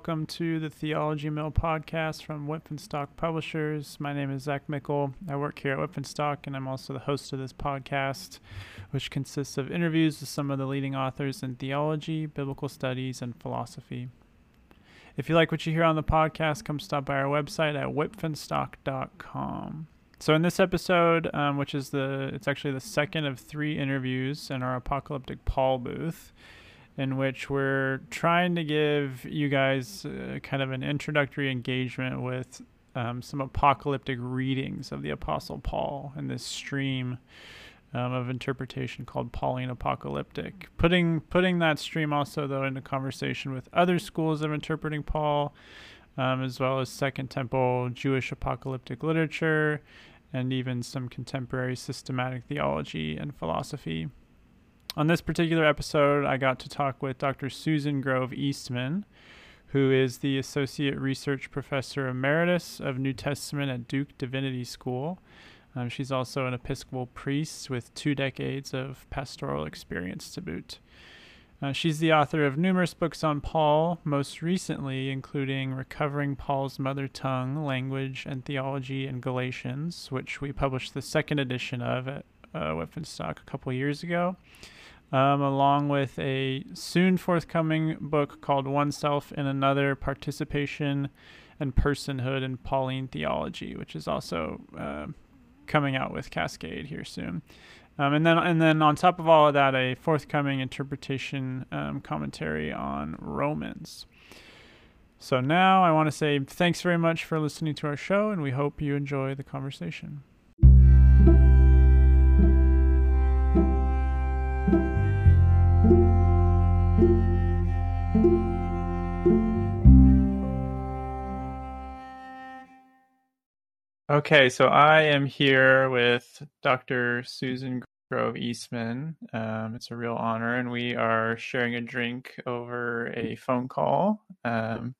welcome to the Theology Mill podcast from Stock Publishers. My name is Zach Mickle. I work here at Stock, and I'm also the host of this podcast, which consists of interviews with some of the leading authors in theology, biblical studies, and philosophy. If you like what you hear on the podcast, come stop by our website at wipfandstock.com. So in this episode, um, which is the it's actually the second of three interviews in our apocalyptic Paul booth in which we're trying to give you guys uh, kind of an introductory engagement with um, some apocalyptic readings of the Apostle Paul in this stream um, of interpretation called Pauline apocalyptic. Putting putting that stream also though into conversation with other schools of interpreting Paul, um, as well as Second Temple Jewish apocalyptic literature, and even some contemporary systematic theology and philosophy. On this particular episode, I got to talk with Dr. Susan Grove Eastman, who is the Associate Research Professor Emeritus of New Testament at Duke Divinity School. Um, she's also an Episcopal priest with two decades of pastoral experience to boot. Uh, she's the author of numerous books on Paul, most recently including Recovering Paul's Mother Tongue, Language, and Theology in Galatians, which we published the second edition of at uh, Wipf and Stock a couple years ago um, along with a soon forthcoming book called Oneself in Another Participation and Personhood in Pauline Theology, which is also uh, coming out with Cascade here soon. Um, and then, and then on top of all of that, a forthcoming interpretation um, commentary on Romans. So now I want to say thanks very much for listening to our show, and we hope you enjoy the conversation. Okay, so I am here with Dr. Susan Grove Eastman. Um, it's a real honor, and we are sharing a drink over a phone call, um,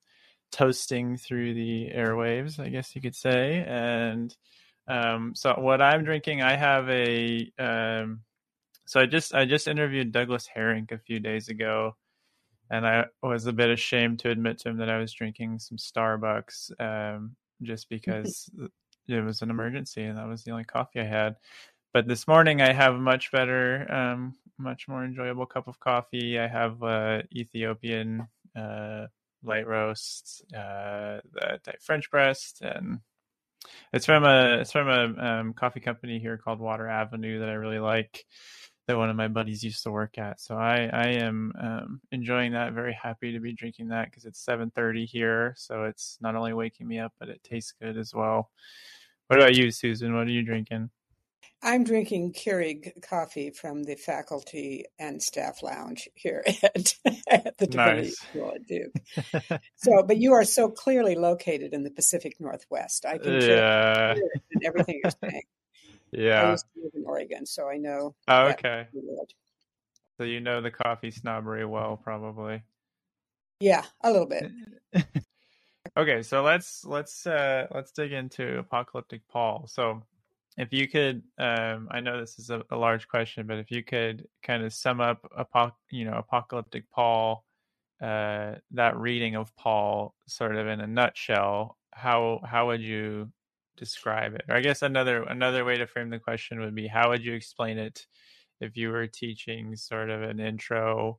toasting through the airwaves, I guess you could say. And um, so, what I'm drinking, I have a. Um, so I just I just interviewed Douglas Harink a few days ago, and I was a bit ashamed to admit to him that I was drinking some Starbucks um, just because it was an emergency and that was the only coffee I had. But this morning I have a much better, um, much more enjoyable cup of coffee. I have uh, Ethiopian uh, light roast, uh, French press, and it's from a it's from a um, coffee company here called Water Avenue that I really like that one of my buddies used to work at. So I I am um, enjoying that. Very happy to be drinking that because it's 7:30 here, so it's not only waking me up, but it tastes good as well. What about you, Susan? What are you drinking? I'm drinking Keurig coffee from the faculty and staff lounge here at, at the Divinity nice. School at Duke. so, but you are so clearly located in the Pacific Northwest. I can yeah. everything you're saying. Yeah. I used to live in Oregon, so I know. Oh, okay. So you know the coffee snobbery well, probably. Yeah, a little bit. Okay, so let's let's uh let's dig into apocalyptic Paul. So if you could um I know this is a, a large question, but if you could kind of sum up apoc- you know apocalyptic Paul uh that reading of Paul sort of in a nutshell, how how would you describe it? Or I guess another another way to frame the question would be how would you explain it if you were teaching sort of an intro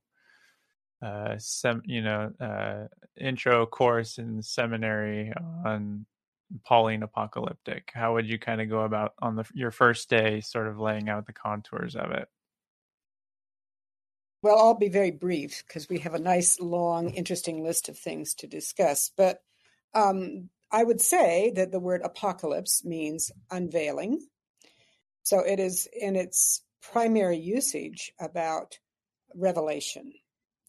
uh sem you know uh intro course in seminary on Pauline apocalyptic. How would you kind of go about on the your first day sort of laying out the contours of it? Well I'll be very brief because we have a nice long interesting list of things to discuss but um I would say that the word apocalypse means unveiling. So it is in its primary usage about revelation,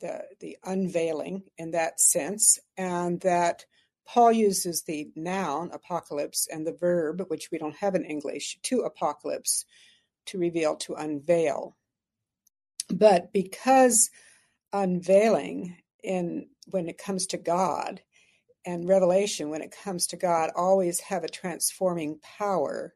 the, the unveiling in that sense, and that Paul uses the noun apocalypse and the verb, which we don't have in English, to apocalypse, to reveal, to unveil. But because unveiling in when it comes to God and revelation, when it comes to God, always have a transforming power.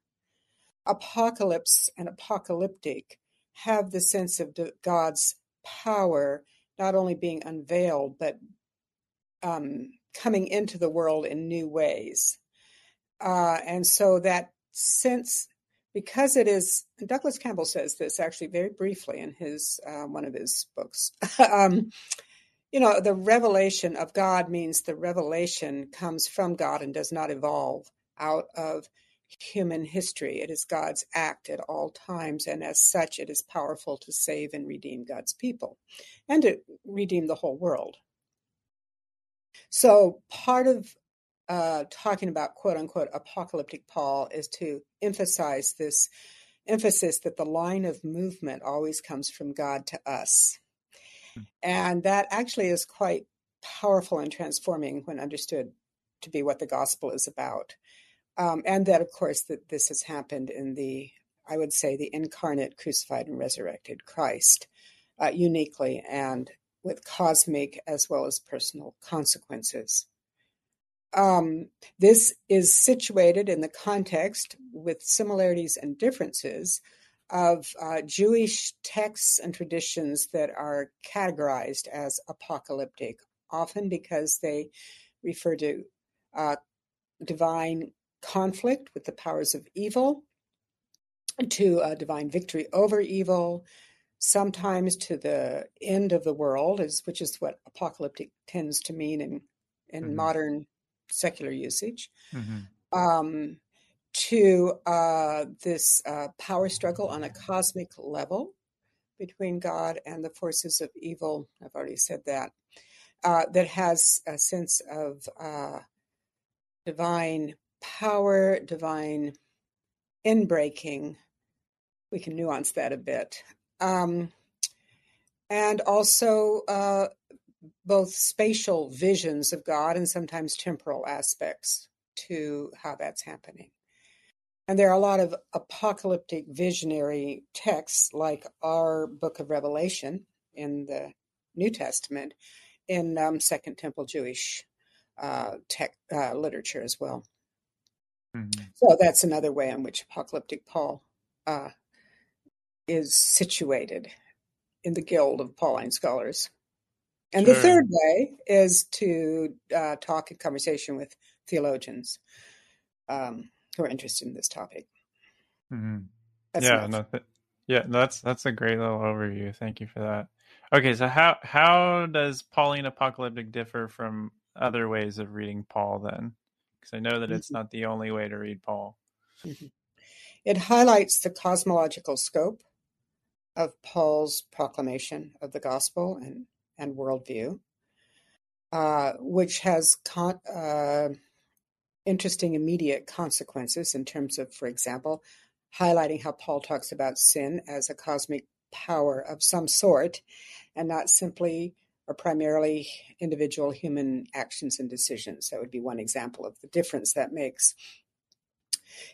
Apocalypse and apocalyptic have the sense of God's power not only being unveiled, but um, coming into the world in new ways. Uh, and so that sense, because it is, Douglas Campbell says this actually very briefly in his uh, one of his books. um, you know, the revelation of God means the revelation comes from God and does not evolve out of human history. It is God's act at all times, and as such, it is powerful to save and redeem God's people and to redeem the whole world. So, part of uh, talking about quote unquote apocalyptic Paul is to emphasize this emphasis that the line of movement always comes from God to us. Hmm. And that actually is quite powerful and transforming when understood to be what the gospel is about. Um, and that, of course, that this has happened in the, I would say, the incarnate, crucified, and resurrected Christ, uh, uniquely and with cosmic as well as personal consequences. Um, this is situated in the context with similarities and differences of uh, Jewish texts and traditions that are categorized as apocalyptic, often because they refer to uh, divine conflict with the powers of evil, to a divine victory over evil, sometimes to the end of the world, is which is what apocalyptic tends to mean in in mm-hmm. modern secular usage. Mm-hmm. Um, to uh, this uh, power struggle on a cosmic level between God and the forces of evil. I've already said that. Uh, that has a sense of uh, divine power, divine inbreaking. We can nuance that a bit. Um, and also uh, both spatial visions of God and sometimes temporal aspects to how that's happening. And there are a lot of apocalyptic visionary texts, like our book of Revelation in the New Testament, in um, Second Temple Jewish uh, tech, uh, literature as well. Mm-hmm. So that's another way in which apocalyptic Paul uh, is situated in the guild of Pauline scholars. And sure. the third way is to uh, talk in conversation with theologians um, who are interested in this topic. Mm-hmm. yeah, no, th- yeah, that's that's a great little overview. Thank you for that. Okay, so how how does Pauline apocalyptic differ from other ways of reading Paul then? Because I know that it's mm-hmm. not the only way to read Paul. Mm-hmm. It highlights the cosmological scope of Paul's proclamation of the gospel and, and worldview, uh, which has con- uh, interesting immediate consequences in terms of, for example, highlighting how Paul talks about sin as a cosmic power of some sort and not simply are primarily individual human actions and decisions. That would be one example of the difference that makes.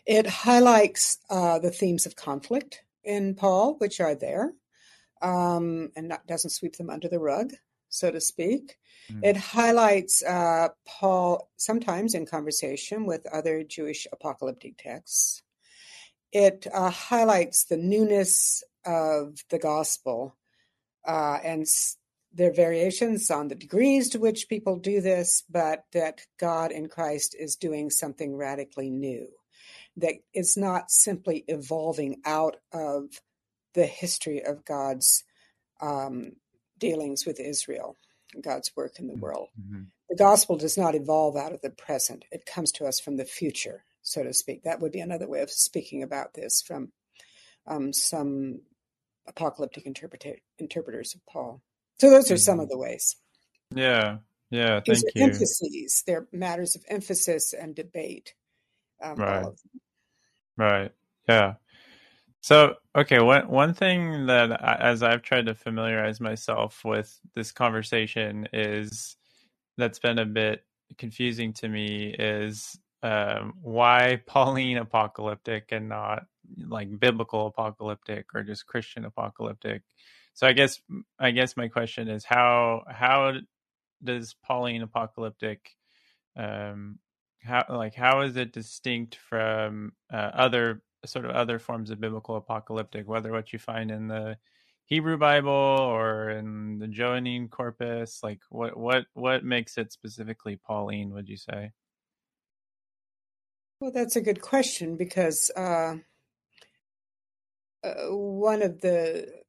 It highlights uh, the themes of conflict in Paul, which are there, um, and not, doesn't sweep them under the rug, so to speak. Mm. It highlights uh, Paul sometimes in conversation with other Jewish apocalyptic texts. It uh, highlights the newness of the gospel uh, and there are variations on the degrees to which people do this, but that God in Christ is doing something radically new, that is not simply evolving out of the history of God's um, dealings with Israel, God's work in the world. Mm-hmm. The gospel does not evolve out of the present, it comes to us from the future, so to speak. That would be another way of speaking about this from um, some apocalyptic interpreta- interpreters of Paul. So those are some of mm-hmm. the ways. Yeah, yeah. Thank These you. Emphases. They're matters of emphasis and debate. Um, right. Right. Yeah. So, okay, one one thing that I, as I've tried to familiarize myself with this conversation is that's been a bit confusing to me is um, why Pauline apocalyptic and not like biblical apocalyptic or just Christian apocalyptic. So I guess I guess my question is how how does Pauline apocalyptic um how like how is it distinct from uh, other sort of other forms of biblical apocalyptic whether what you find in the Hebrew Bible or in the Johannine corpus? Like, what what what makes it specifically Pauline? Would you say? Well, that's a good question because uh, uh, one of the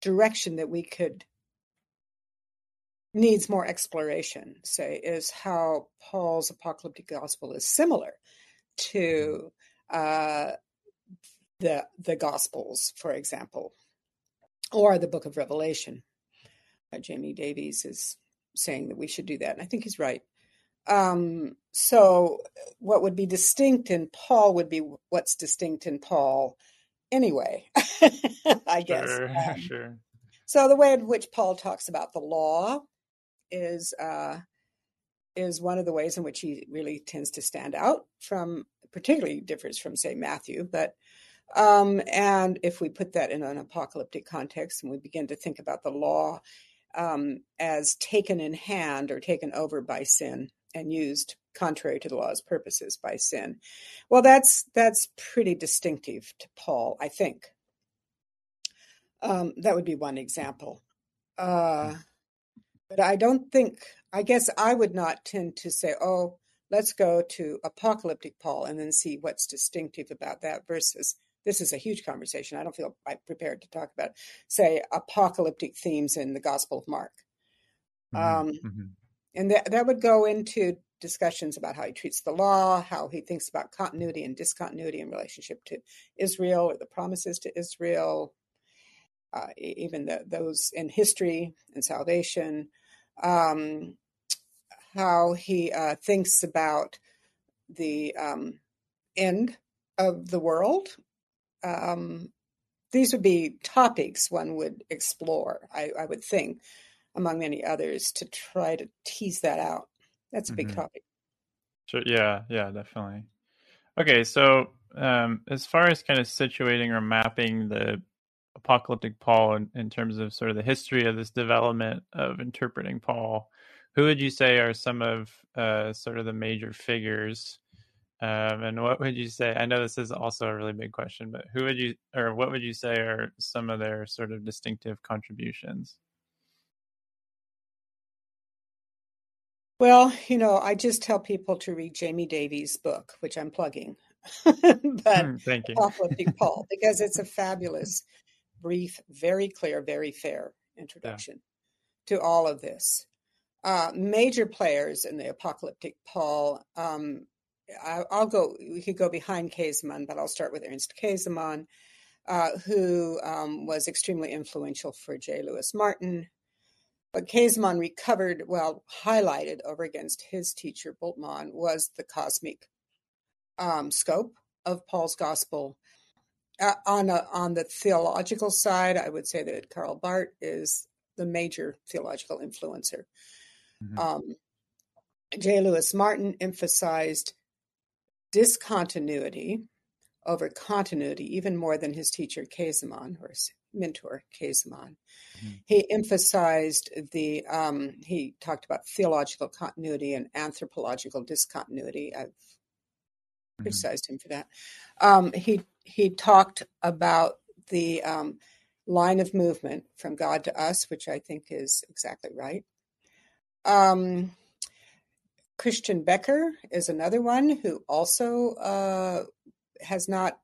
direction that we could needs more exploration, say, is how Paul's apocalyptic gospel is similar to uh, the the Gospels, for example, or the Book of Revelation. Uh, Jamie Davies is saying that we should do that, and I think he's right. Um, so, what would be distinct in Paul would be what's distinct in Paul, anyway. I guess. Sure, um, sure. So, the way in which Paul talks about the law is uh, is one of the ways in which he really tends to stand out from, particularly differs from, say, Matthew. But um, and if we put that in an apocalyptic context and we begin to think about the law um, as taken in hand or taken over by sin and used contrary to the law's purposes by sin, well, that's that's pretty distinctive to Paul, I think. Um, that would be one example. Uh, but I don't think, I guess I would not tend to say, oh, let's go to apocalyptic Paul and then see what's distinctive about that versus this is a huge conversation. I don't feel prepared to talk about, say, apocalyptic themes in the Gospel of Mark. Mm-hmm. Um, mm-hmm. And that, that would go into discussions about how he treats the law, how he thinks about continuity and discontinuity in relationship to Israel or the promises to Israel, uh, even the, those in history and salvation, um, how he uh, thinks about the um, end of the world. Um, these would be topics one would explore, I, I, would think, among many others, to try to tease that out. That's a big Mm-hmm. topic. Sure. Yeah. Yeah. Definitely. Okay. So, um, as far as kind of situating or mapping the apocalyptic Paul in, in terms of sort of the history of this development of interpreting Paul, who would you say are some of uh, sort of the major figures? Um, and what would you say? I know this is also a really big question, but who would you, or what would you say are some of their sort of distinctive contributions? Well, you know, I just tell people to read Jamie Davies' book, which I'm plugging, but Thank you. Apocalyptic Paul, because it's a fabulous, brief, very clear, very fair introduction yeah. to all of this. Uh, major players in the Apocalyptic Paul. Um, I, will go. We could go behind Käsemann, but I'll start with Ernst Käsemann, uh, who um, was extremely influential for J. Louis Martyn. But Käsemann recovered, well, highlighted over against his teacher Bultmann was the cosmic um, scope of Paul's gospel. Uh, on a, on the theological side, I would say that Karl Barth is the major theological influencer. Mm-hmm. Um, J. Louis Martyn emphasized discontinuity over continuity even more than his teacher Käsemann or mentor Käsemann. Mm-hmm. He emphasized the um, he talked about theological continuity and anthropological discontinuity. I've mm-hmm. criticized him for that. Um, he he talked about the um, line of movement from God to us, which I think is exactly right. Um, Christian Becker is another one who also uh, has not,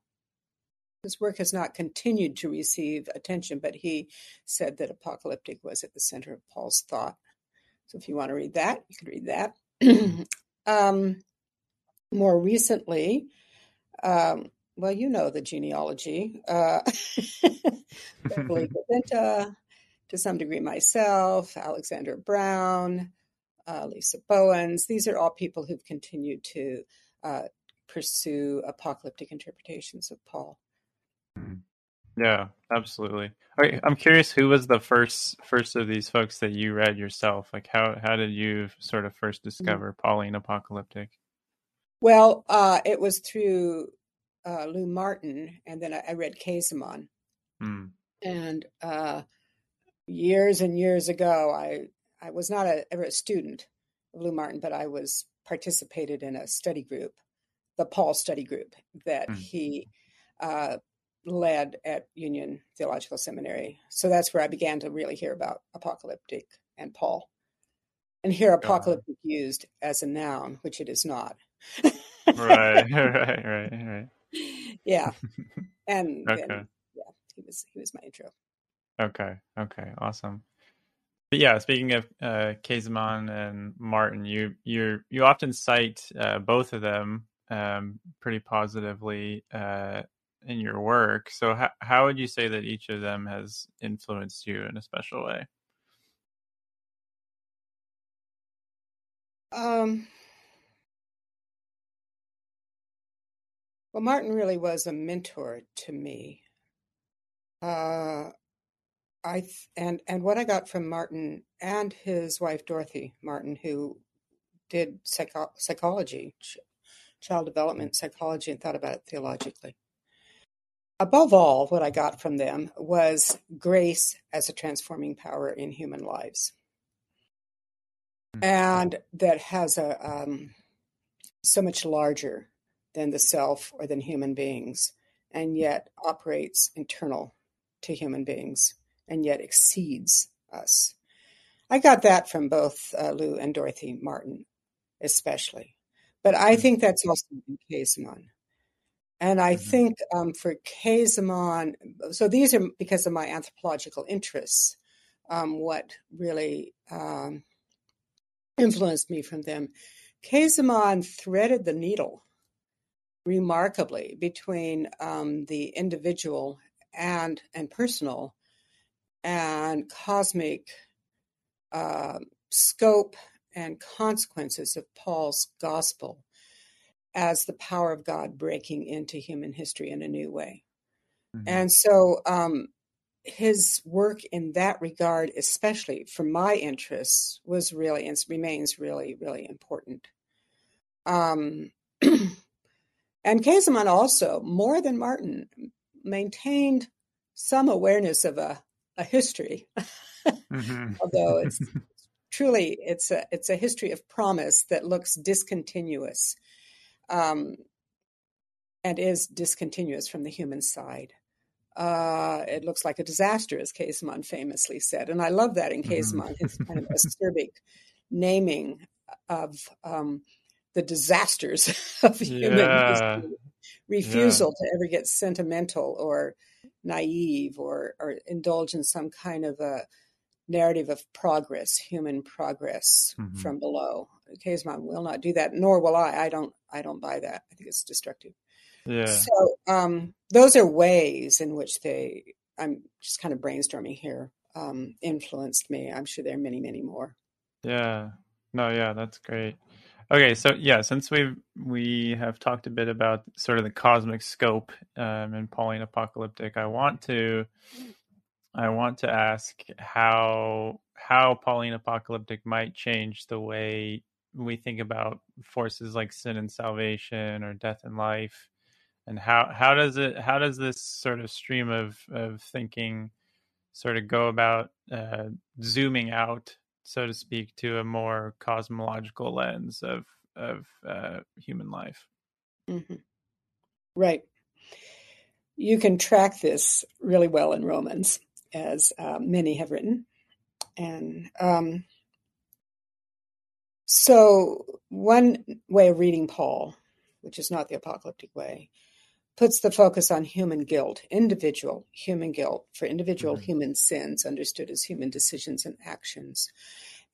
his work has not continued to receive attention, but he said that apocalyptic was at the center of Paul's thought. So if you want to read that, you can read that. um, more recently, um, well, you know the genealogy. Uh, Beverly Gaventa, to some degree myself, Alexandra Brown, uh, Lisa Bowens. These are all people who've continued to uh, pursue apocalyptic interpretations of Paul. Yeah, absolutely. Okay, I'm curious who was the first first of these folks that you read yourself? Like how how did you sort of first discover mm-hmm. Pauline apocalyptic? Well, uh, it was through uh, Lou Martyn, and then I, I read Käsemann. Mm. And uh, years and years ago, I I was not a, ever a student of Lou Martyn, but I was participated in a study group, the Paul study group that mm. he uh, led at Union Theological Seminary. So that's where I began to really hear about apocalyptic and Paul. And hear apocalyptic uh, used as a noun, which it is not. right, right, right, right. Yeah. And, okay. and yeah, he was he was my intro. Okay. Okay. Awesome. But yeah, speaking of uh, Käsemann and Martyn, you you you often cite uh, both of them um, pretty positively uh, in your work. So, how how would you say that each of them has influenced you in a special way? Um. Well, Martyn really was a mentor to me. Uh, I th- and and what I got from Martyn and his wife Dorothy Martyn, who did psycho- psychology, ch- child development psychology, and thought about it theologically. Above all, what I got from them was grace as a transforming power in human lives, mm-hmm. and that has a um, so much larger than the self or than human beings, and yet operates internal to human beings and yet exceeds us. I got that from both uh, Lou and Dorothy Martyn, especially. But I mm-hmm. think that's also in Käsemann. And I mm-hmm. think um, for Käsemann, so these are because of my anthropological interests, um, what really um, influenced me from them. Käsemann threaded the needle remarkably between um, the individual and and personal and cosmic uh, scope and consequences of Paul's gospel as the power of God breaking into human history in a new way. Mm-hmm. And so um, his work in that regard, especially for my interests, was really and remains really, really important. Um, and Käsemann also, more than Martyn, maintained some awareness of a a history, mm-hmm. although it's truly it's a it's a history of promise that looks discontinuous, um, and is discontinuous from the human side. Uh, it looks like a disaster, as Käsemann famously said, and I love that in mm-hmm. his kind of acerbic naming of um, the disasters of human yeah. refusal yeah. to ever get sentimental or naive or, or indulge in some kind of a narrative of progress, human progress mm-hmm. from below. Käsemann will not do that, nor will I. I don't. I don't buy that. I think it's destructive. Yeah. So um, those are ways in which they. I'm just kind of brainstorming here. Um, influenced me. I'm sure there are many, many more. Yeah. No. Yeah. That's great. Okay, so yeah, since we've we have talked a bit about sort of the cosmic scope um, in Pauline Apocalyptic, I want to I want to ask how how Pauline Apocalyptic might change the way we think about forces like sin and salvation or death and life, and how how does it how does this sort of stream of of thinking sort of go about uh, zooming out so to speak, to a more cosmological lens of of uh, human life. Mm-hmm. Right. You can track this really well in Romans, as uh, many have written, and um, so one way of reading Paul, which is not the apocalyptic way, puts the focus on human guilt, individual human guilt for individual mm-hmm. human sins, understood as human decisions and actions.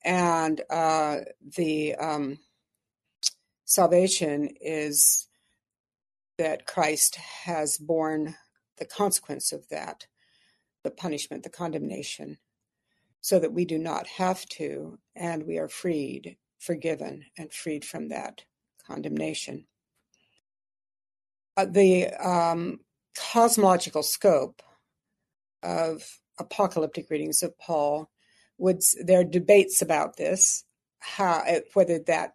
And uh, the um, salvation is that Christ has borne the consequence of that, the punishment, the condemnation, so that we do not have to, and we are freed, forgiven, and freed from that condemnation. Uh, the um, cosmological scope of apocalyptic readings of Paul would there are debates about this, how eh, whether that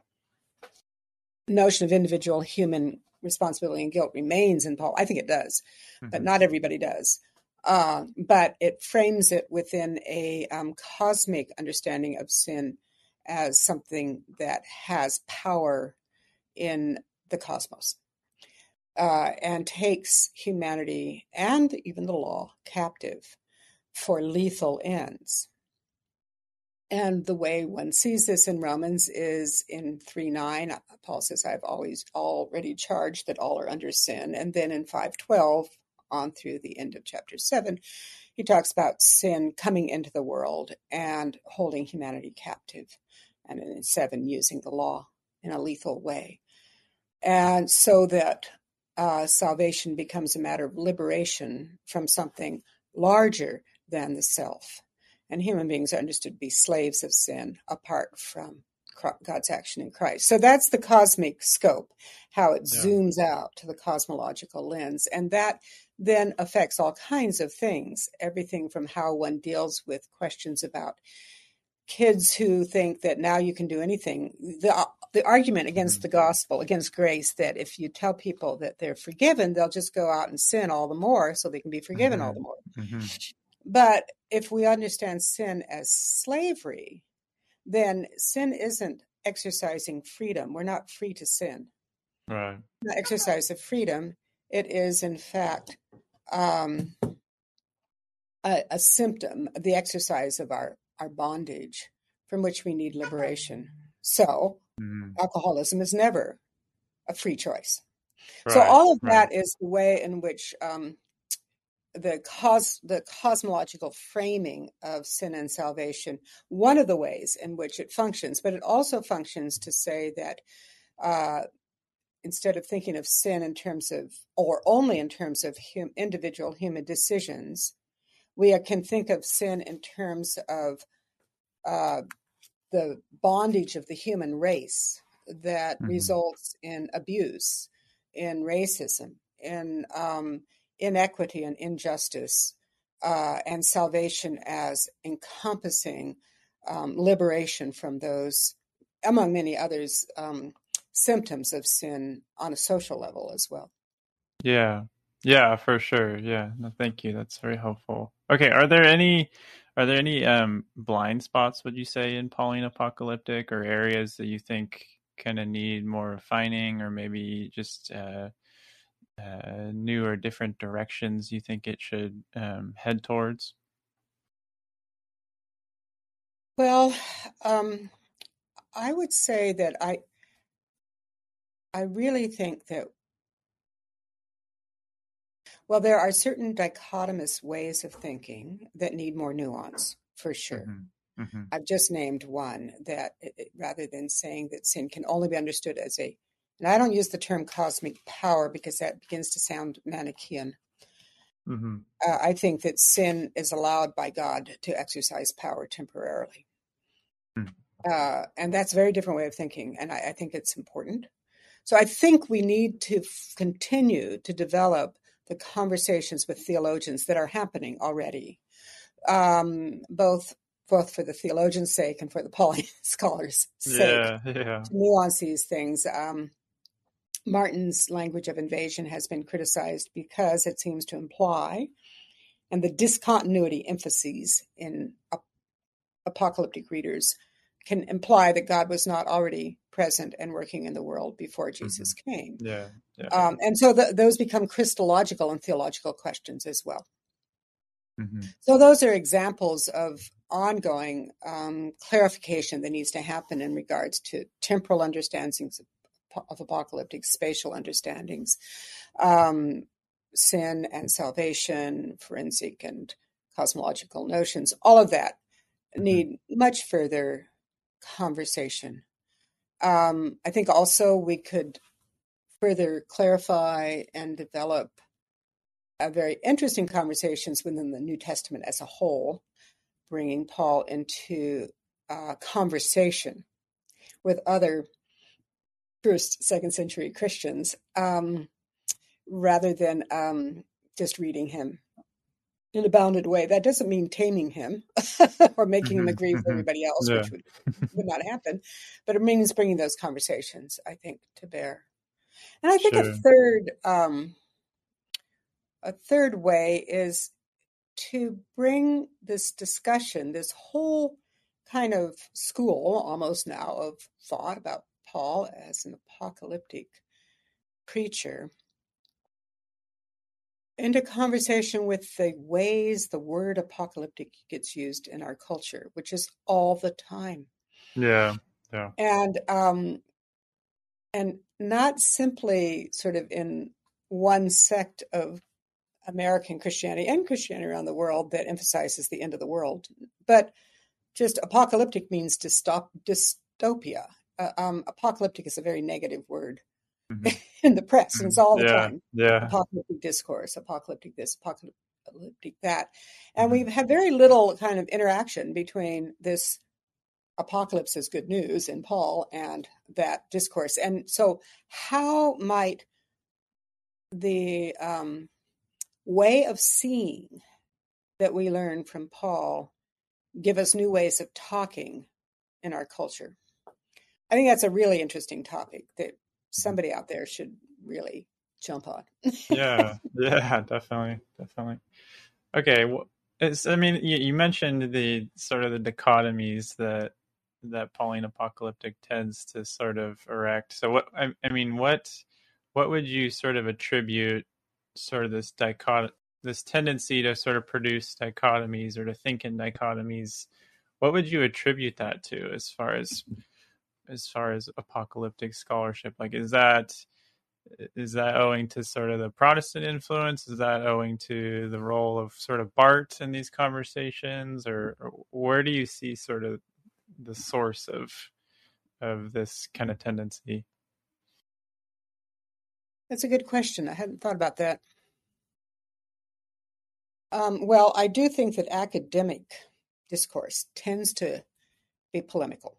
notion of individual human responsibility and guilt remains in Paul. I think it does, mm-hmm. but not everybody does. Uh, but it frames it within a um, cosmic understanding of sin as something that has power in the cosmos uh, and takes humanity and even the law captive for lethal ends. And the way one sees this in Romans is in 3 9, Paul says, I've always already charged that all are under sin. And then in 512, on through the end of chapter 7, he talks about sin coming into the world and holding humanity captive. And in 7, using the law in a lethal way. And so that uh, salvation becomes a matter of liberation from something larger than the self and human beings are understood to be slaves of sin apart from God's action in Christ. So that's the cosmic scope, how it yeah. zooms out to the cosmological lens. And that then affects all kinds of things, everything from how one deals with questions about kids who think that now you can do anything. The, the argument against mm-hmm. the gospel, against grace, that if you tell people that they're forgiven, they'll just go out and sin all the more so they can be forgiven mm-hmm. all the more. Mm-hmm. But if we understand sin as slavery, then sin isn't exercising freedom. We're not free to sin. Right. The exercise of freedom. It is, in fact, um, a, a symptom of the exercise of our, our bondage from which we need liberation. So, mm-hmm. alcoholism is never a free choice. Right, so, all of right. that is the way in which um, the cos the cosmological framing of sin and salvation one of the ways in which it functions but it also functions to say that uh, instead of thinking of sin in terms of or only in terms of hum, individual human decisions we can think of sin in terms of uh, the bondage of the human race that mm-hmm. results in abuse in racism in um, inequity and injustice uh, and salvation as encompassing um, liberation from those, among many others, um, symptoms of sin on a social level as well. Yeah, yeah, for sure. Yeah, no, thank you. That's very helpful. Okay, are there any are there any um, blind spots? Would you say in Pauline apocalyptic or areas that you think kind of need more refining, or maybe just uh, uh, new or different directions you think it should um, head towards? Well, um, I would say that I I really think that well, there are certain dichotomous ways of thinking that need more nuance, for sure. Mm-hmm. Mm-hmm. I've just named one that rather than saying that sin can only be understood as a and I don't use the term cosmic power because that begins to sound Manichaean. Mm-hmm. Uh, I think that sin is allowed by God to exercise power temporarily. Mm-hmm. Uh, and that's a very different way of thinking. And I, I, think it's important. So I think we need to f- continue to develop the conversations with theologians that are happening already, um, both both for the theologian's sake and for the Pauline scholars' sake, yeah, yeah. to nuance these things. Um, Martyn's language of invasion has been criticized because it seems to imply, and the discontinuity emphases in ap- apocalyptic readers can imply that God was not already present and working in the world before Jesus mm-hmm. came. Yeah. yeah. Um, and so the, those become Christological and theological questions as well. Mm-hmm. So those are examples of ongoing um, clarification that needs to happen in regards to temporal understandings of of apocalyptic spatial understandings, um, sin and salvation, forensic and cosmological notions, all of that mm-hmm. need much further conversation. Um, I think also we could further clarify and develop very interesting conversations within the New Testament as a whole, bringing Paul into uh, conversation with other first, second century Christians, um, rather than um, just reading him in a bounded way. That doesn't mean taming him or making mm-hmm, him agree with mm-hmm. everybody else, yeah. which would, would not happen. But it means bringing those conversations, I think, to bear. And I think sure. a third, um, a third way is to bring this discussion, this whole kind of school almost now of thought about Paul as an apocalyptic preacher into conversation with the ways the word apocalyptic gets used in our culture, which is all the time. Yeah, yeah. And um, and not simply sort of in one sect of American Christianity and Christianity around the world that emphasizes the end of the world, but just apocalyptic means to stop dystopia. Uh, um, apocalyptic is a very negative word mm-hmm. in the press, and it's all the yeah, time. Yeah, apocalyptic discourse, apocalyptic this, apocalyptic that, and mm-hmm. we have had very little kind of interaction between this apocalypse is good news in Paul and that discourse. And so, how might the um, way of seeing that we learn from Paul give us new ways of talking in our culture? I think that's a really interesting topic that mm-hmm. somebody out there should really jump on. yeah, yeah, definitely, definitely. Okay, well, it's, I mean, you, you mentioned the sort of the dichotomies that that Pauline apocalyptic tends to sort of erect. So what I, I mean, what what would you sort of attribute sort of this dichot this tendency to sort of produce dichotomies or to think in dichotomies? What would you attribute that to as far as as far as apocalyptic scholarship? Like, is that is that owing to sort of the Protestant influence? Is that owing to the role of sort of Barth in these conversations, or, or where do you see sort of the source of of this kind of tendency? That's a good question. I hadn't thought about that. Um, well, I do think that academic discourse tends to be polemical.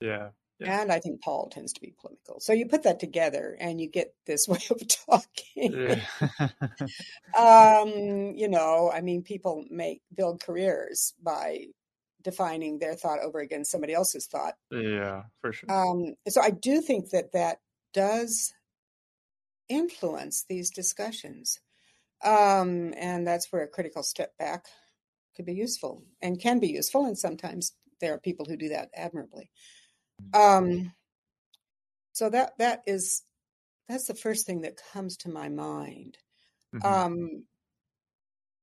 Yeah, yeah. And I think Paul tends to be polemical. So you put that together and you get this way of talking. Um, you know, I mean, people make build careers by defining their thought over against somebody else's thought. Yeah, for sure. Um, so I do think that that does influence these discussions. Um, and that's where a critical step back could be useful and can be useful. And sometimes there are people who do that admirably. Um, so that that is that's the first thing that comes to my mind. Mm-hmm. Um,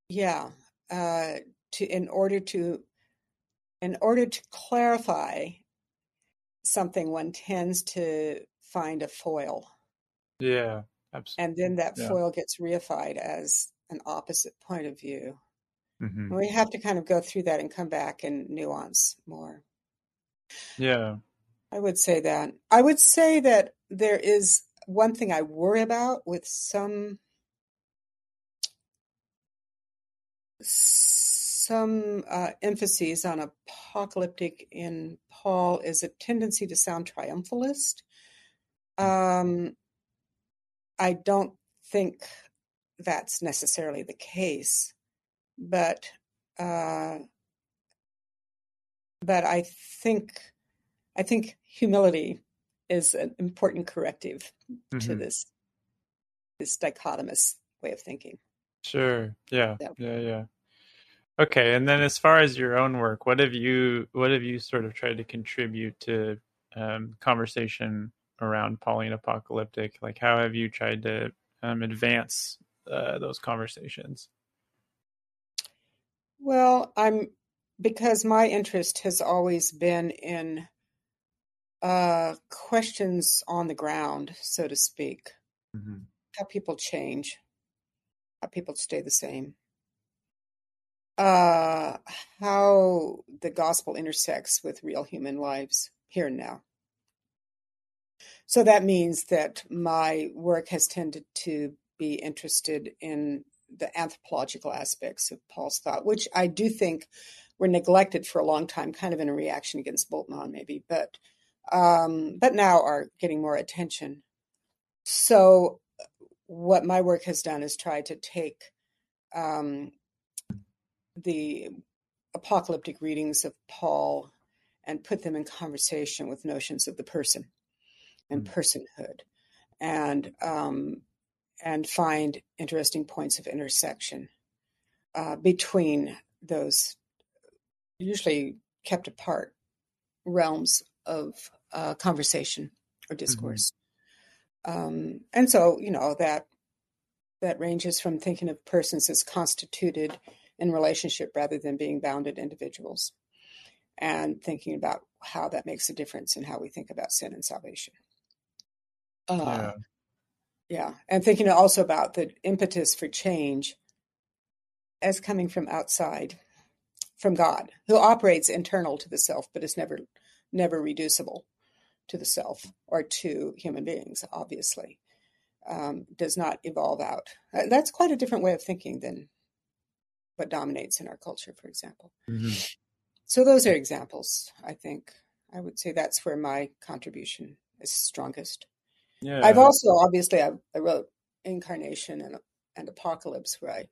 yeah, uh, to in order to in order to clarify something, one tends to find a foil. Yeah, absolutely. And then that yeah. foil gets reified as an opposite point of view. Mm-hmm. We have to kind of go through that and come back and nuance more. Yeah. I would say that. I would say that there is one thing I worry about with some some uh, emphases on apocalyptic in Paul is a tendency to sound triumphalist. Um, I don't think that's necessarily the case, but uh, but I think I think humility is an important corrective mm-hmm. to this this dichotomous way of thinking. Sure. Yeah. Yeah. Yeah. yeah. Okay, and then as far as your own work, what have you what have you sort of tried to contribute to um, conversation around Pauline apocalyptic? Like, how have you tried to um, advance uh, those conversations? Well, I'm because my interest has always been in uh, questions on the ground, so to speak. Mm-hmm. How people change, how people stay the same uh, how the gospel intersects with real human lives here and now. So that means that my work has tended to be interested in the anthropological aspects of Paul's thought, which I do think were neglected for a long time, kind of in a reaction against Bultmann, maybe, but um, but now are getting more attention. So, what my work has done is try to take um, the apocalyptic readings of Paul and put them in conversation with notions of the person and mm. personhood, and um, and find interesting points of intersection uh, between those usually kept apart realms of uh, conversation or mm-hmm. discourse. Mm-hmm. Um, and so, you know, that that ranges from thinking of persons as constituted in relationship rather than being bounded individuals, and thinking about how that makes a difference in how we think about sin and salvation. Uh, yeah. yeah, and thinking also about the impetus for change as coming from outside, from God, who operates internal to the self, but is never never reducible to the self or to human beings, obviously um, does not evolve out. Uh, that's quite a different way of thinking than what dominates in our culture, for example. Mm-hmm. So those are examples. I think I would say that's where my contribution is strongest. Yeah. I've also obviously I, I wrote incarnation and and apocalypse where I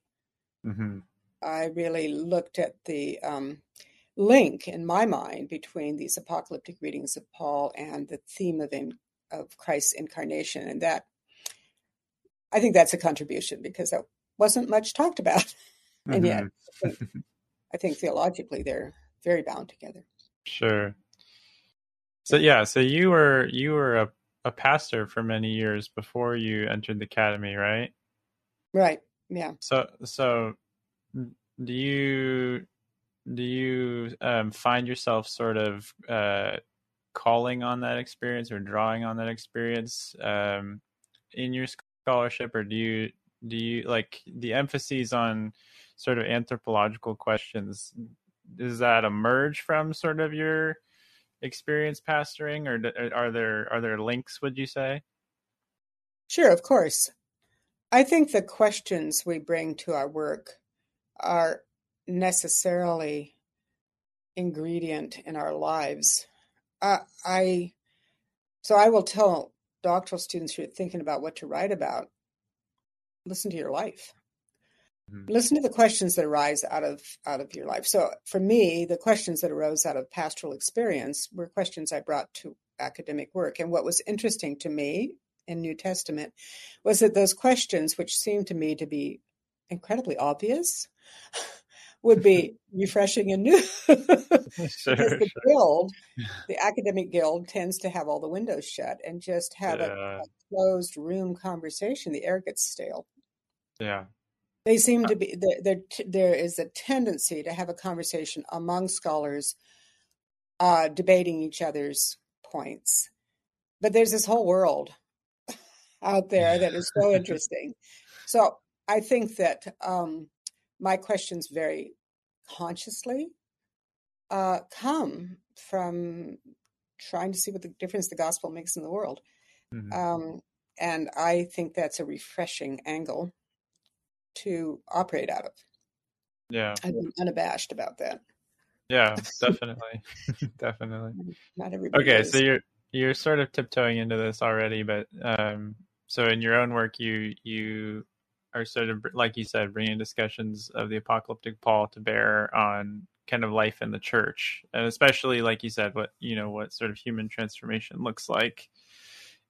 mm-hmm. I really looked at the um, link in my mind between these apocalyptic readings of Paul and the theme of in, of Christ's incarnation, and that I think that's a contribution because that wasn't much talked about. Mm-hmm. and yet, I think, I think theologically they're very bound together. Sure. So yeah, so you were you were a, a pastor for many years before you entered the academy, right? Right. Yeah. So so do you do you um, find yourself sort of uh, calling on that experience or drawing on that experience um, in your scholarship, or do you do you like the emphases on sort of anthropological questions? Does that emerge from sort of your experience pastoring, or are there are there links? Would you say? Sure, of course. I think the questions we bring to our work are necessarily ingredient in our lives. Uh, I so I will tell doctoral students who are thinking about what to write about, listen to your life. Mm-hmm. Listen to the questions that arise out of out of your life. So for me, the questions that arose out of pastoral experience were questions I brought to academic work. And what was interesting to me in New Testament was that those questions, which seemed to me to be incredibly obvious, would be refreshing and new. sure, because the sure. guild, the academic guild, tends to have all the windows shut and just have yeah. a, a, closed room conversation. The air gets stale. Yeah. They seem uh to be there. There, there is a tendency to have a conversation among scholars, uh, debating each other's points, but there's this whole world out there that is so interesting. So I think that um, my questions very consciously uh, come from trying to see what the difference the gospel makes in the world. Mm-hmm. Um, and I think that's a refreshing angle to operate out of. Yeah. I'm unabashed about that. Yeah, definitely. definitely. Not everybody. Okay, is. so you're you're sort of tiptoeing into this already, but um so in your own work you you are sort of like you said bringing discussions of the apocalyptic paul to bear on kind of life in the church. And especially like you said what you know what sort of human transformation looks like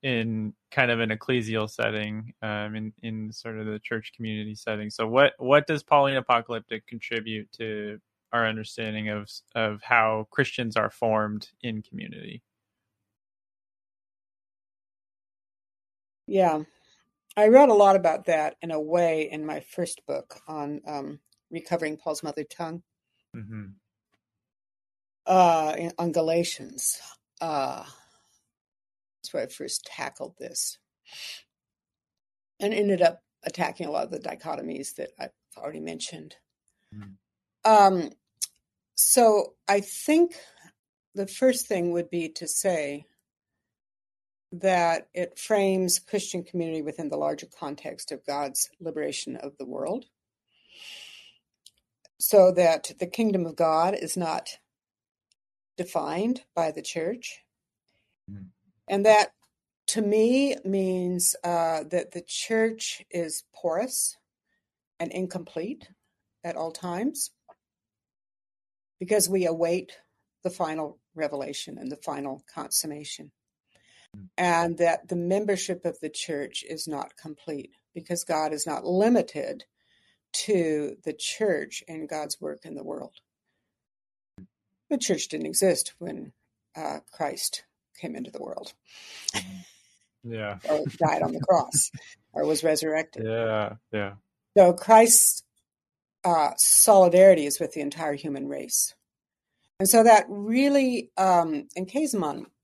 in kind of an ecclesial setting um, in in sort of the church community setting. So what what does pauline apocalyptic contribute to our understanding of of how christians are formed in community? Yeah I wrote a lot about that in a way in my first book on um, recovering Paul's mother tongue. Mm-hmm. Uh, in, on Galatians. Uh, that's where I first tackled this and ended up attacking a lot of the dichotomies that I've already mentioned. Mm-hmm. Um, so I think the first thing would be to say that it frames Christian community within the larger context of God's liberation of the world. So that the kingdom of God is not defined by the church. Mm-hmm. And that to me means uh, that the church is porous and incomplete at all times because we await the final revelation and the final consummation and that the membership of the church is not complete because God is not limited to the church and God's work in the world. The church didn't exist when uh, Christ came into the world. Yeah. Or died on the cross or was resurrected. Yeah. Yeah. So Christ's uh, solidarity is with the entire human race. And so that really, um, and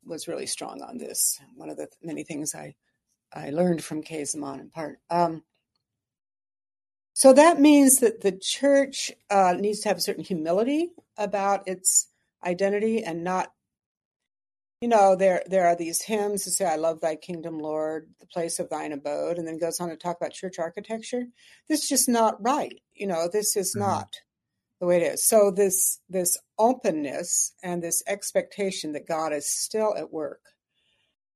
was really strong on this. One of the many things I, I learned from Käsemann in part. Um, so that means that the church uh, needs to have a certain humility about its identity and not, you know, there there are these hymns that say, "I love Thy kingdom, Lord, the place of Thine abode," and then goes on to talk about church architecture. This is just not right. You know, this is mm-hmm. not the way it is. So this this openness and this expectation that God is still at work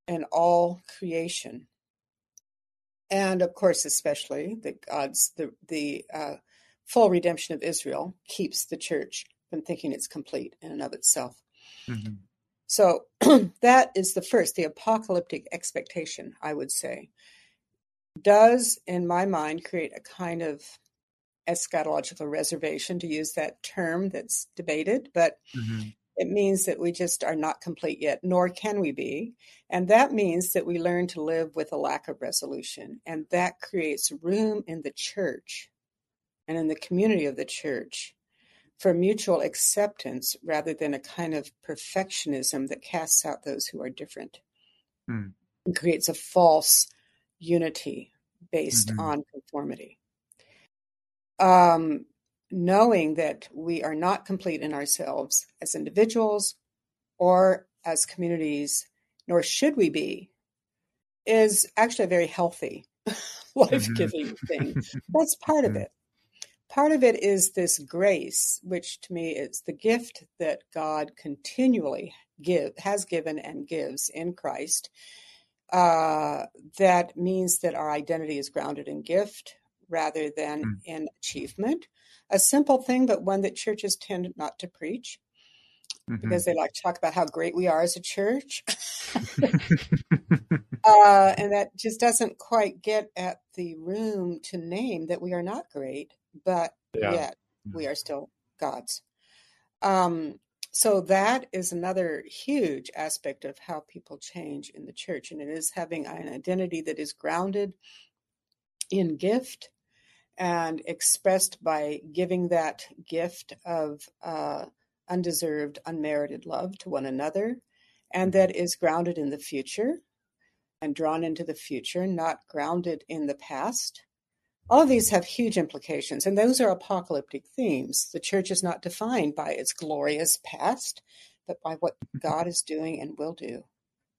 in all creation, and of course, especially that God's the the uh, full redemption of Israel keeps the church from thinking it's complete in and of itself. Mm-hmm. So that is the first, the apocalyptic expectation, I would say, does in my mind create a kind of eschatological reservation to use that term that's debated, but mm-hmm. it means that we just are not complete yet, nor can we be. And that means that we learn to live with a lack of resolution. And that creates room in the church and in the community of the church for mutual acceptance rather than a kind of perfectionism that casts out those who are different mm. and creates a false unity based mm-hmm. on conformity um, knowing that we are not complete in ourselves as individuals or as communities, nor should we be, is actually a very healthy, life giving mm-hmm. thing. That's part of it. Part of it is this grace, which to me is the gift that God continually give has given and gives in Christ. Uh, that means that our identity is grounded in gift rather than mm. in achievement. A simple thing, but one that churches tend not to preach mm-hmm. because they like to talk about how great we are as a church. uh, and that just doesn't quite get at the room to name that we are not great, but yeah. yet we mm. are still God's. Um, so that is another huge aspect of how people change in the church, and it is having an identity that is grounded in gift and expressed by giving that gift of uh, undeserved, unmerited love to one another, and that is grounded in the future and drawn into the future, not grounded in the past. All of these have huge implications, and those are apocalyptic themes. The church is not defined by its glorious past, but by what God is doing and will do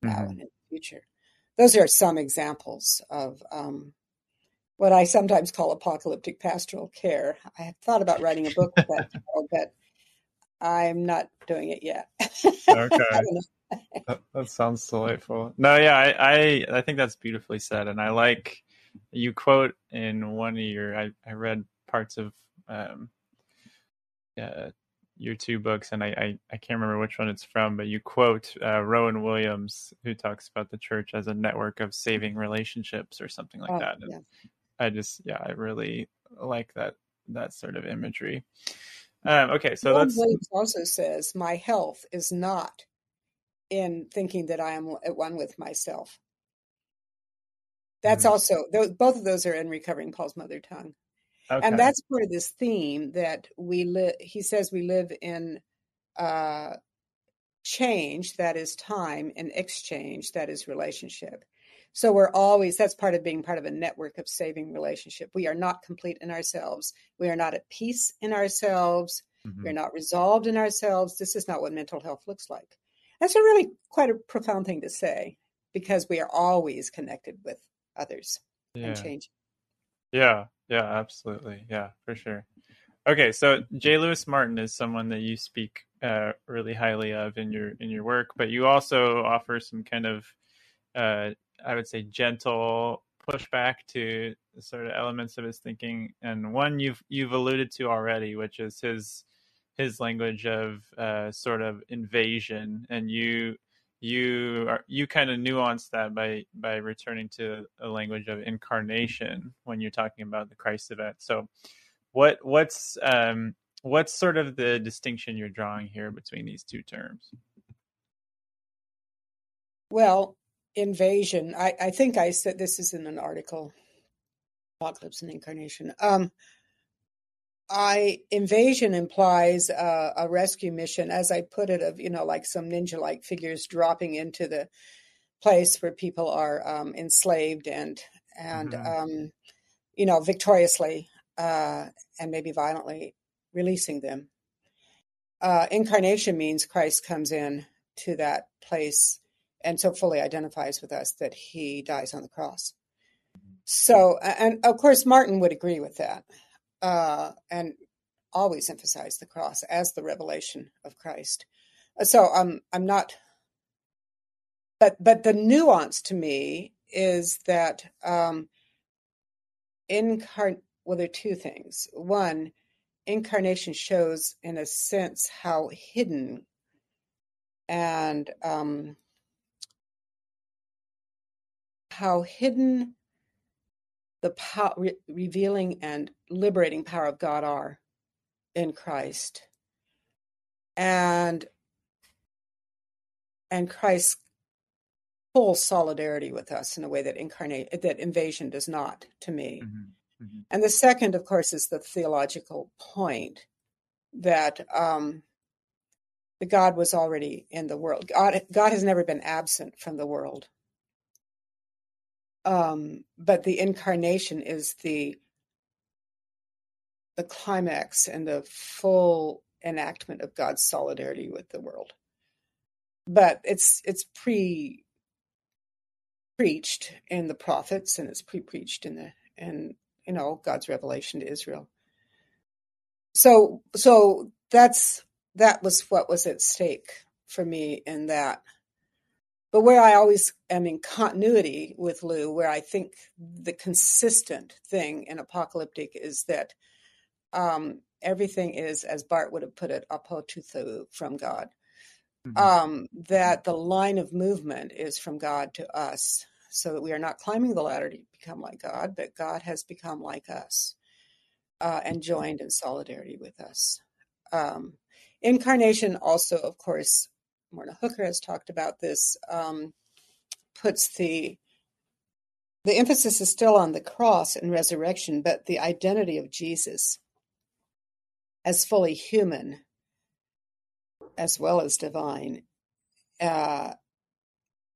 now mm-hmm. and in the future. Those are some examples of um, what I sometimes call apocalyptic pastoral care. I have thought about writing a book with that, but I'm not doing it yet. okay. that, that, sounds delightful. No, yeah, I, I, I think that's beautifully said, and I like you quote in one of your. I I read parts of um, uh, your two books, and I, I, I can't remember which one it's from, but you quote uh, Rowan Williams, who talks about the church as a network of saving relationships or something like oh, that. And I just yeah, I really like that that sort of imagery. Um, okay, so let's also says my health is not in thinking that I am at one with myself. That's mm-hmm. also both of those are in recovering Paul's mother tongue, okay. and that's part of this theme that we live. He says we live in uh, change that is time, and exchange that is relationship. So we're always, that's part of being part of a network of saving relationship. We are not complete in ourselves. We are not at peace in ourselves. Mm-hmm. We're not resolved in ourselves. This is not what mental health looks like. That's a really quite a profound thing to say because we are always connected with others yeah. and change. Yeah, yeah, absolutely. Yeah, for sure. Okay, so J. Louis Martyn is someone that you speak uh, really highly of in your in your work, but you also offer some kind of uh, I would say gentle pushback to sort of elements of his thinking, and one you've you've alluded to already, which is his his language of uh, sort of invasion, and you you are you kind of nuance that by by returning to a language of incarnation when you're talking about the Christ event. So, what what's um, what's sort of the distinction you're drawing here between these two terms? Well, invasion. I, I think I said this is in an article, Apocalypse and Incarnation. Um, I invasion implies uh, a rescue mission, as I put it, of you know like some ninja-like figures dropping into the place where people are um, enslaved and and mm-hmm. um, you know victoriously uh, and maybe violently releasing them. Uh, incarnation means Christ comes in to that place and so fully identifies with us that he dies on the cross. So, and of course, Martyn would agree with that uh, and always emphasize the cross as the revelation of Christ. So, um, I'm not, but but the nuance to me is that um, incarn. Well, there are two things. One, incarnation shows, in a sense, how hidden and um, how hidden the power, re- revealing and liberating power of God are in Christ. And and Christ's full solidarity with us in a way that incarnate that invasion does not to me. Mm-hmm. Mm-hmm. And the second, of course, is the theological point that um, the God was already in the world. God, God has never been absent from the world. Um, but the incarnation is the the climax and the full enactment of God's solidarity with the world. But it's it's pre preached in the prophets and it's pre preached in the in you know God's revelation to Israel. So so that's that was what was at stake for me in that. But where I always am in continuity with Lou, where I think the consistent thing in apocalyptic is that um, everything is, as Barth would have put it, apo tou theou from God. Mm-hmm. Um, that the line of movement is from God to us, so that we are not climbing the ladder to become like God, but God has become like us uh, and joined in solidarity with us. Um, Incarnation also, of course, Morna Hooker has talked about this, um, puts the the emphasis is still on the cross and resurrection, but the identity of Jesus as fully human as well as divine uh,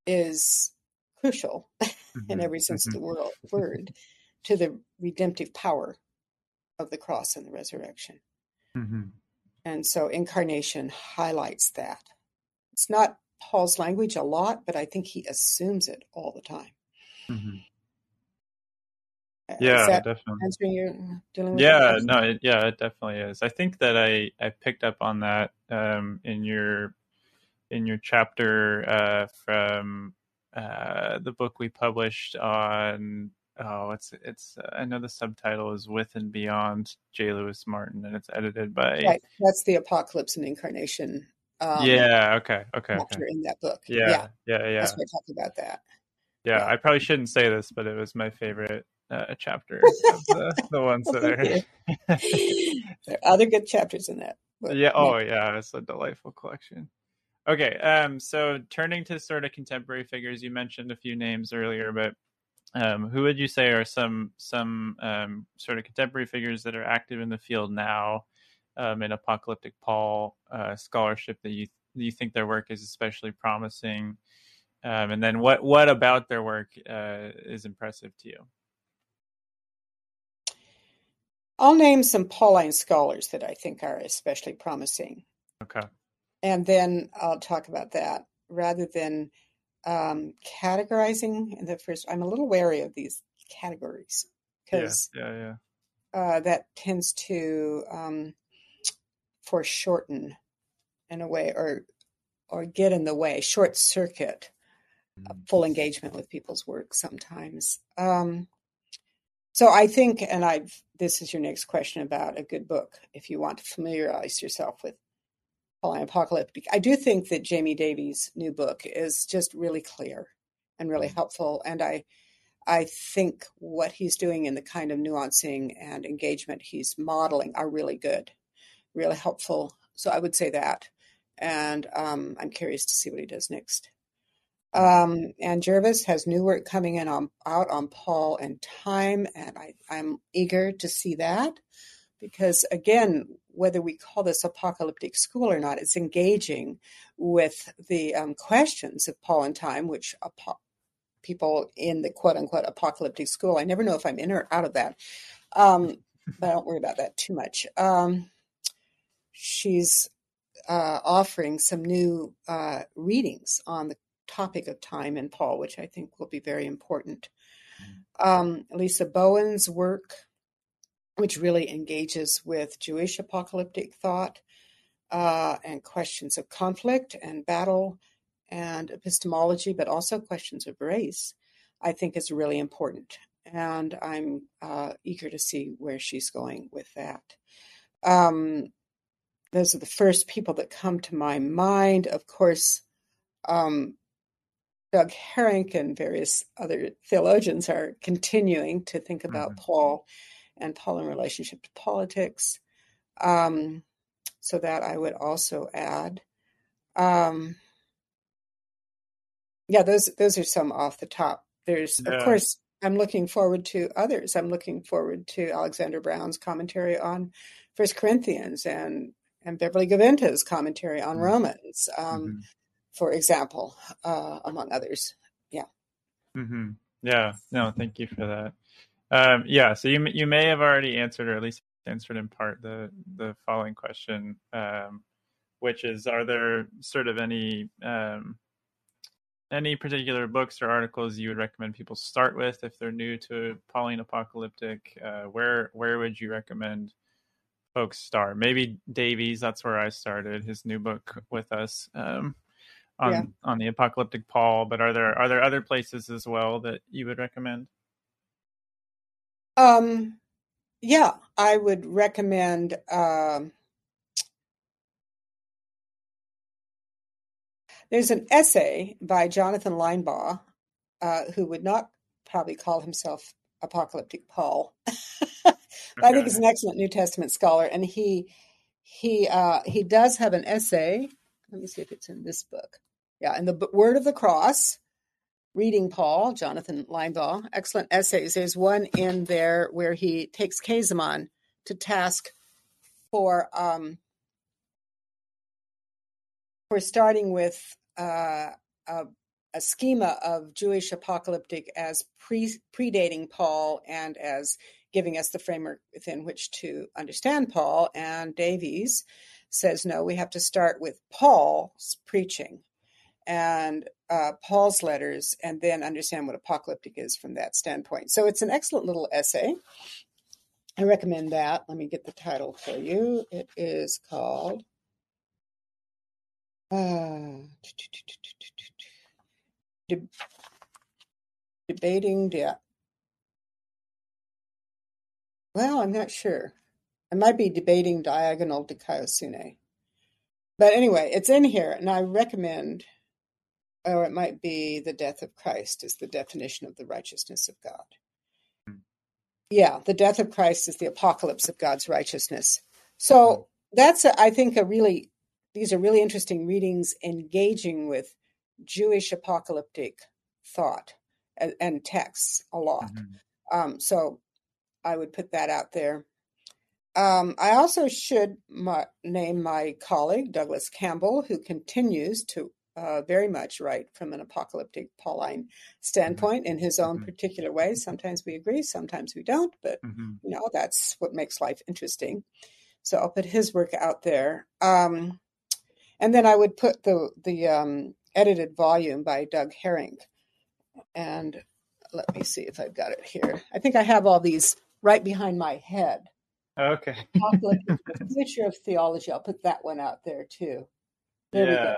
is crucial mm-hmm. in every sense mm-hmm. of the world, word to the redemptive power of the cross and the resurrection. Mm-hmm. And so incarnation highlights that. It's not Paul's language a lot, but I think he assumes it all the time. Mm-hmm. Yeah, definitely. Answering your dealing with yeah, no, it, yeah, it definitely is. I think that I I picked up on that um, in your in your chapter uh, from uh, the book we published on oh it's it's uh, i know the subtitle is with and beyond j louis martyn and it's edited by right that's the apocalypse and incarnation um, yeah okay okay, okay. in that book. Yeah yeah. yeah, yeah. that's why i talk about that. Yeah, yeah, i probably shouldn't say this but it was my favorite uh, chapter of the, the ones that are there are other good chapters in that book. yeah oh yeah it's a delightful collection. Okay um so turning to sort of contemporary figures you mentioned a few names earlier but um, who would you say are some some um, sort of contemporary figures that are active in the field now um, in apocalyptic Paul uh, scholarship that you you think their work is especially promising, um, and then what what about their work uh, is impressive to you? I'll name some Pauline scholars that I think are especially promising. Okay, and then I'll talk about that rather than um, categorizing in the first. I'm a little wary of these categories because yeah, yeah, yeah. Uh, that tends to um, foreshorten in a way, or or get in the way, short circuit mm. full engagement with people's work sometimes. Um, so I think, and I've this is your next question about a good book if you want to familiarize yourself with Pauline Apocalyptic. I do think that Jamie Davies' new book is just really clear and really mm. helpful. And I I think what he's doing in the kind of nuancing and engagement he's modeling are really good, really helpful. So I would say that. And um, I'm curious to see what he does next. Um, and Jervis has new work coming in on out on Paul and time, and I, I'm eager to see that because again, whether we call this apocalyptic school or not, it's engaging with the um, questions of Paul and time, which apo- people in the quote unquote apocalyptic school. I never know if I'm in or out of that, um, but I don't worry about that too much. Um, she's uh, offering some new uh, readings on the topic of time in Paul, which I think will be very important. Um, Lisa Bowens' work, which really engages with Jewish apocalyptic thought uh, and questions of conflict and battle and epistemology, but also questions of race, I think is really important. And I'm uh, eager to see where she's going with that. Um, those are the first people that come to my mind. Of course, um, Doug Harink and various other theologians are continuing to think about mm-hmm. Paul and Paul in relationship to politics. Um, so that I would also add. Um, yeah, those those are some off the top. There's yeah. of course I'm looking forward to others. I'm looking forward to Alexandra Brown's commentary on First Corinthians and and Beverly Gaventa's commentary on mm-hmm. Romans. Um, mm-hmm for example, uh, among others. Yeah. Mm-hmm. Yeah. No, thank you for that. Um, yeah. So you you may have already answered, or at least answered in part, the the following question, um, which is: Are there sort of any um, any particular books or articles you would recommend people start with if they're new to Pauline apocalyptic? Uh, where where would you recommend folks start? Maybe Davies. That's where I started. His new book with us. Um, on yeah. on the apocalyptic Paul, but are there are there other places as well that you would recommend? Um, yeah, I would recommend. Um, there's an essay by Jonathan Linebaugh, uh, who would not probably call himself apocalyptic Paul, okay. I think he's an excellent New Testament scholar, and he he uh, he does have an essay. Let me see if it's in this book. Yeah, in the Word of the Cross, reading Paul, Jonathan Linebaugh, excellent essays. There's one in there where he takes Käsemann to task for um, for starting with uh, a, a, schema of Jewish apocalyptic as pre- predating Paul and as giving us the framework within which to understand Paul. And Davies says, no, we have to start with Paul's preaching and uh, Paul's letters, and then understand what apocalyptic is from that standpoint. So it's an excellent little essay. I recommend that. Let me get the title for you. It is called uh, Debating Debt. Well, I'm not sure. I might be debating diagonal dikaiosune. But anyway, it's in here, and I recommend or it might be the death of Christ is the definition of the righteousness of God. Hmm. Yeah, the death of Christ is the apocalypse of God's righteousness. So hmm. that's, a, I think, a really, these are really interesting readings engaging with Jewish apocalyptic thought and, and texts a lot. Mm-hmm. Um, so I would put that out there. Um, I also should my, name my colleague, Douglas Campbell, who continues to uh, very much write from an apocalyptic Pauline standpoint in his own mm-hmm. particular way. Sometimes we agree, sometimes we don't, but mm-hmm. you know that's what makes life interesting. So I'll put his work out there, um, and then I would put the the um, edited volume by Doug Harink. And let me see if I've got it here. I think I have all these right behind my head. Okay. the future of theology. I'll put that one out there too. There yeah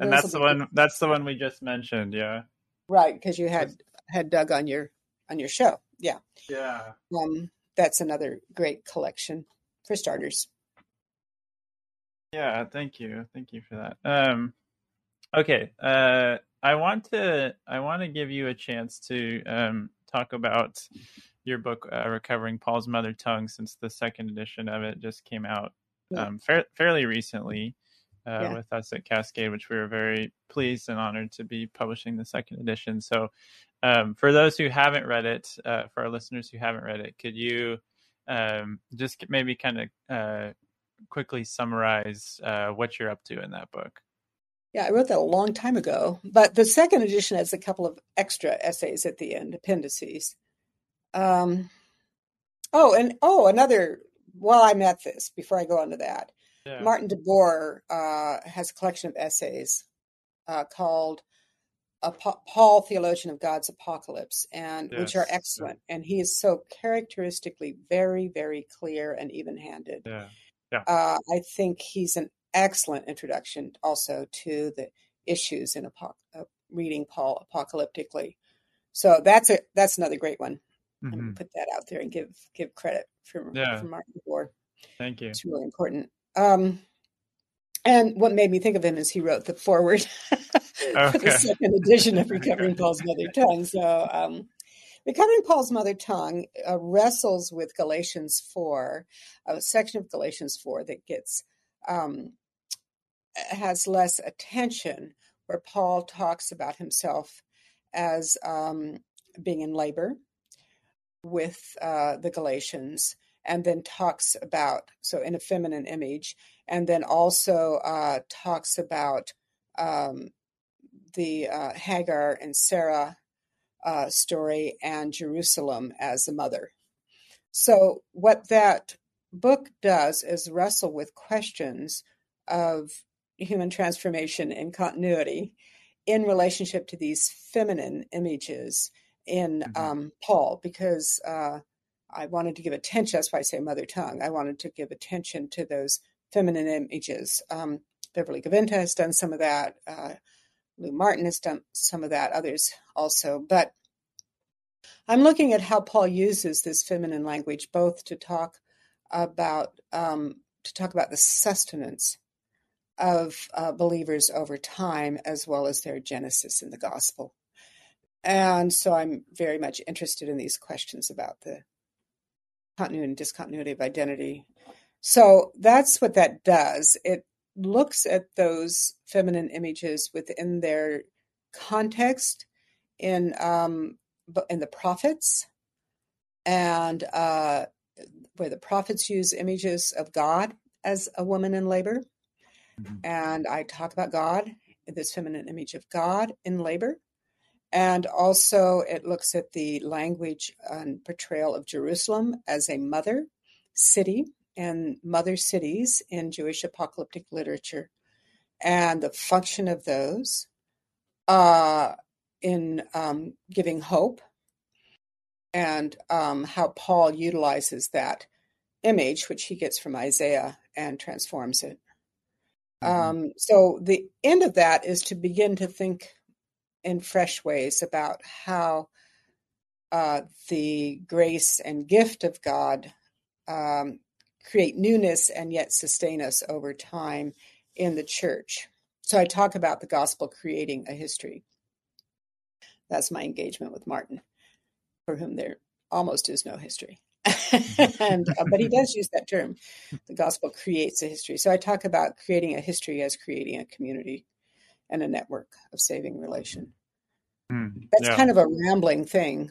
and that's the one. That's the one we just mentioned. Yeah. Right, because you had had Doug on your on your show. Yeah. Yeah. Um, that's another great collection for starters. Yeah, thank you, thank you for that. Um, okay, uh, I want to I want to give you a chance to um, talk about your book, uh, "Recovering Paul's Mother Tongue," since the second edition of it just came out um, fa- fairly recently. uh, yeah. with us at Cascade, which we were very pleased and honored to be publishing the second edition. So, um, for those who haven't read it, uh, for our listeners who haven't read it, could you um, just maybe kind of uh, quickly summarize uh, what you're up to in that book? Yeah, I wrote that a long time ago, but the second edition has a couple of extra essays at the end, appendices. Um, oh, and oh, another. While I'm at this, before I go on to that, yeah. Martin de Boer uh, has a collection of essays uh, called Paul, theologian of God's apocalypse, and yes. which are excellent. And he is so characteristically very, very clear and even-handed. Yeah, yeah. Uh, I think he's an excellent introduction also to the issues in apoc- uh, reading Paul apocalyptically. So that's a that's another great one. Mm-hmm. I'm put that out there and give give credit for, yeah. for Martin Boer. Thank you. It's really important. Um, and what made me think of him is he wrote the foreword for the second edition of Recovering Paul's Mother Tongue. So, um, Recovering Paul's Mother Tongue uh, wrestles with Galatians 4, a section of Galatians 4 that gets um, has less attention, where Paul talks about himself as um, being in labor with uh, the Galatians, and then talks about, so in a feminine image, and then also uh, talks about um, the uh, Hagar and Sarah uh, story and Jerusalem as a mother. So, what that book does is wrestle with questions of human transformation and continuity in relationship to these feminine images in mm-hmm. um, Paul, because uh, I wanted to give attention. That's why I say mother tongue. I wanted to give attention to those feminine images. Um, Beverly Gaventa has done some of that. Uh, Lou Martyn has done some of that. Others also, but I'm looking at how Paul uses this feminine language both to talk about um, to talk about the sustenance of uh, believers over time as well as their genesis in the gospel. And so I'm very much interested in these questions about the continuity and discontinuity of identity. So that's what that does. It looks at those feminine images within their context in um, in the prophets and uh, where the prophets use images of God as a woman in labor. Mm-hmm. And I talk about God, this feminine image of God in labor. And also, it looks at the language and portrayal of Jerusalem as a mother city and mother cities in Jewish apocalyptic literature and the function of those uh, in um, giving hope and um, how Paul utilizes that image, which he gets from Isaiah, and transforms it. Mm-hmm. Um, so the end of that is to begin to think in fresh ways about how uh, the grace and gift of God um, create newness and yet sustain us over time in the church. So I talk about the gospel creating a history. That's my engagement with Martyn, for whom there almost is no history. and uh, but he does use that term. The gospel creates a history. So I talk about creating a history as creating a community and a network of saving relation. Mm, that's yeah. kind of a rambling thing.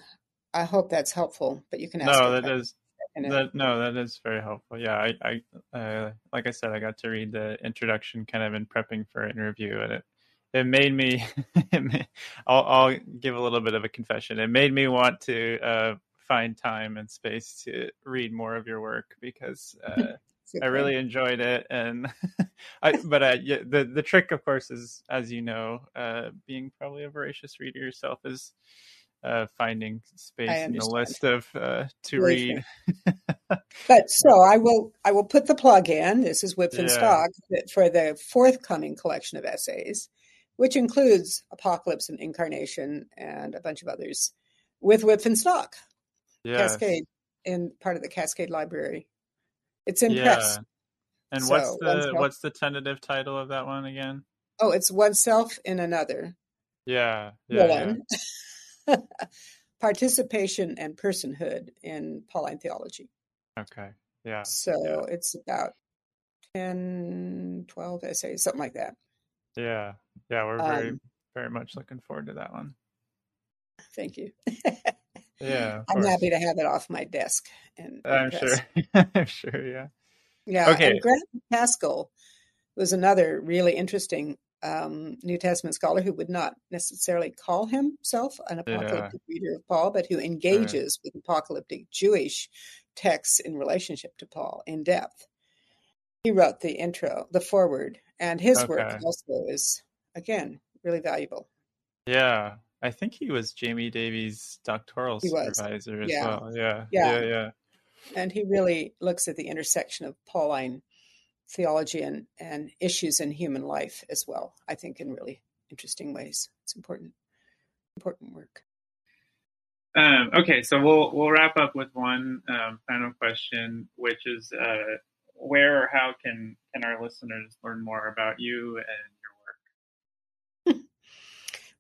I hope that's helpful, but you can ask. No, that is that, no, that is very helpful. Yeah, I, I uh, like I said, I got to read the introduction kind of in prepping for an interview, and it it made me. I'll, I'll give a little bit of a confession. It made me want to uh, find time and space to read more of your work because uh, I really enjoyed it. And I, but uh, yeah, the the trick, of course, is as you know, uh, being probably a voracious reader yourself, is uh, finding space in the list of uh, to read. but so I will I will put the plug in. This is Wipf and yeah. Stock for the forthcoming collection of essays, which includes Apocalypse and Incarnation and a bunch of others with Wipf and Stock. Yes. Cascade in part of the Cascade Library. It's in yeah. press. And so, what's the oneself. what's the tentative title of that one again? Oh, it's oneself in another. Yeah, yeah. Yeah. participation and personhood in Pauline theology. Okay. Yeah. So yeah. it's about 10, 12 essays, something like that. Yeah. Yeah. We're very, Um, very much looking forward to that one. thank you. Yeah. I'm course. happy to have it off my desk. And I'm press. sure. I'm sure. Yeah. Yeah. Okay. And Grant Macaskill was another really interesting um, New Testament scholar who would not necessarily call himself an apocalyptic reader of Paul, but who engages with apocalyptic Jewish texts in relationship to Paul in depth. He wrote the intro, the foreword, and his work also is, again, really valuable. Yeah. I think he was Jamie Davies' doctoral He was. supervisor as Yeah. well. Yeah. Yeah. Yeah. Yeah. And he really looks at the intersection of Pauline theology and, and issues in human life as well, I think, in really interesting ways. It's important, important work. Um, okay, so we'll we'll wrap up with one um, final question, which is uh, where or how can can our listeners learn more about you and your work?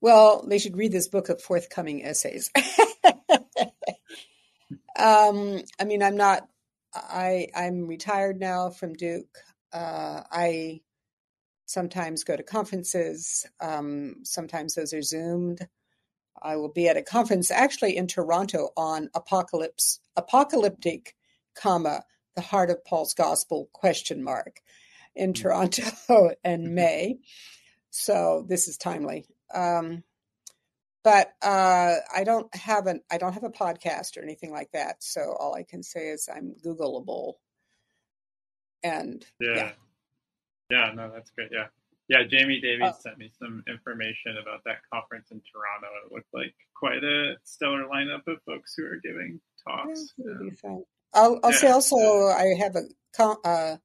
Well, they should read this book of forthcoming essays. um, I mean, I'm not. I I'm retired now from Duke. Uh, I sometimes go to conferences. Um, sometimes those are zoomed. I will be at a conference actually in Toronto on apocalypse, apocalyptic, comma the heart of Paul's gospel question mark in Toronto in May. So this is timely. Um, but uh, I don't have an I don't have a podcast or anything like that. So all I can say is I'm Googleable. And Yeah. yeah, Yeah, no, that's great. Yeah. Yeah, Jamie Davies Oh. sent me some information about that conference in Toronto. It looked like quite a stellar lineup of folks who are giving talks. Um. I'll, I'll say yeah. also I have a com- uh,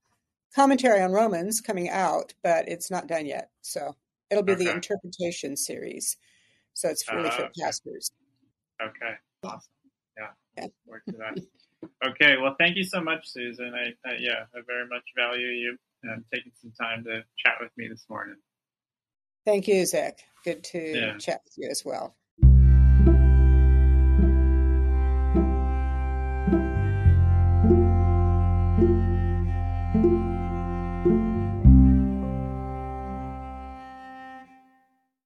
commentary on Romans coming out, but it's not done yet. So it'll be the interpretation series. So it's really Ah, for okay. pastors. Okay, awesome. Yeah, Yeah. forward to that. okay, well, thank you so much, Susan. I, I yeah, I very much value you um, taking some time to chat with me this morning. Thank you, Zach. Good to Yeah. chat with you as well.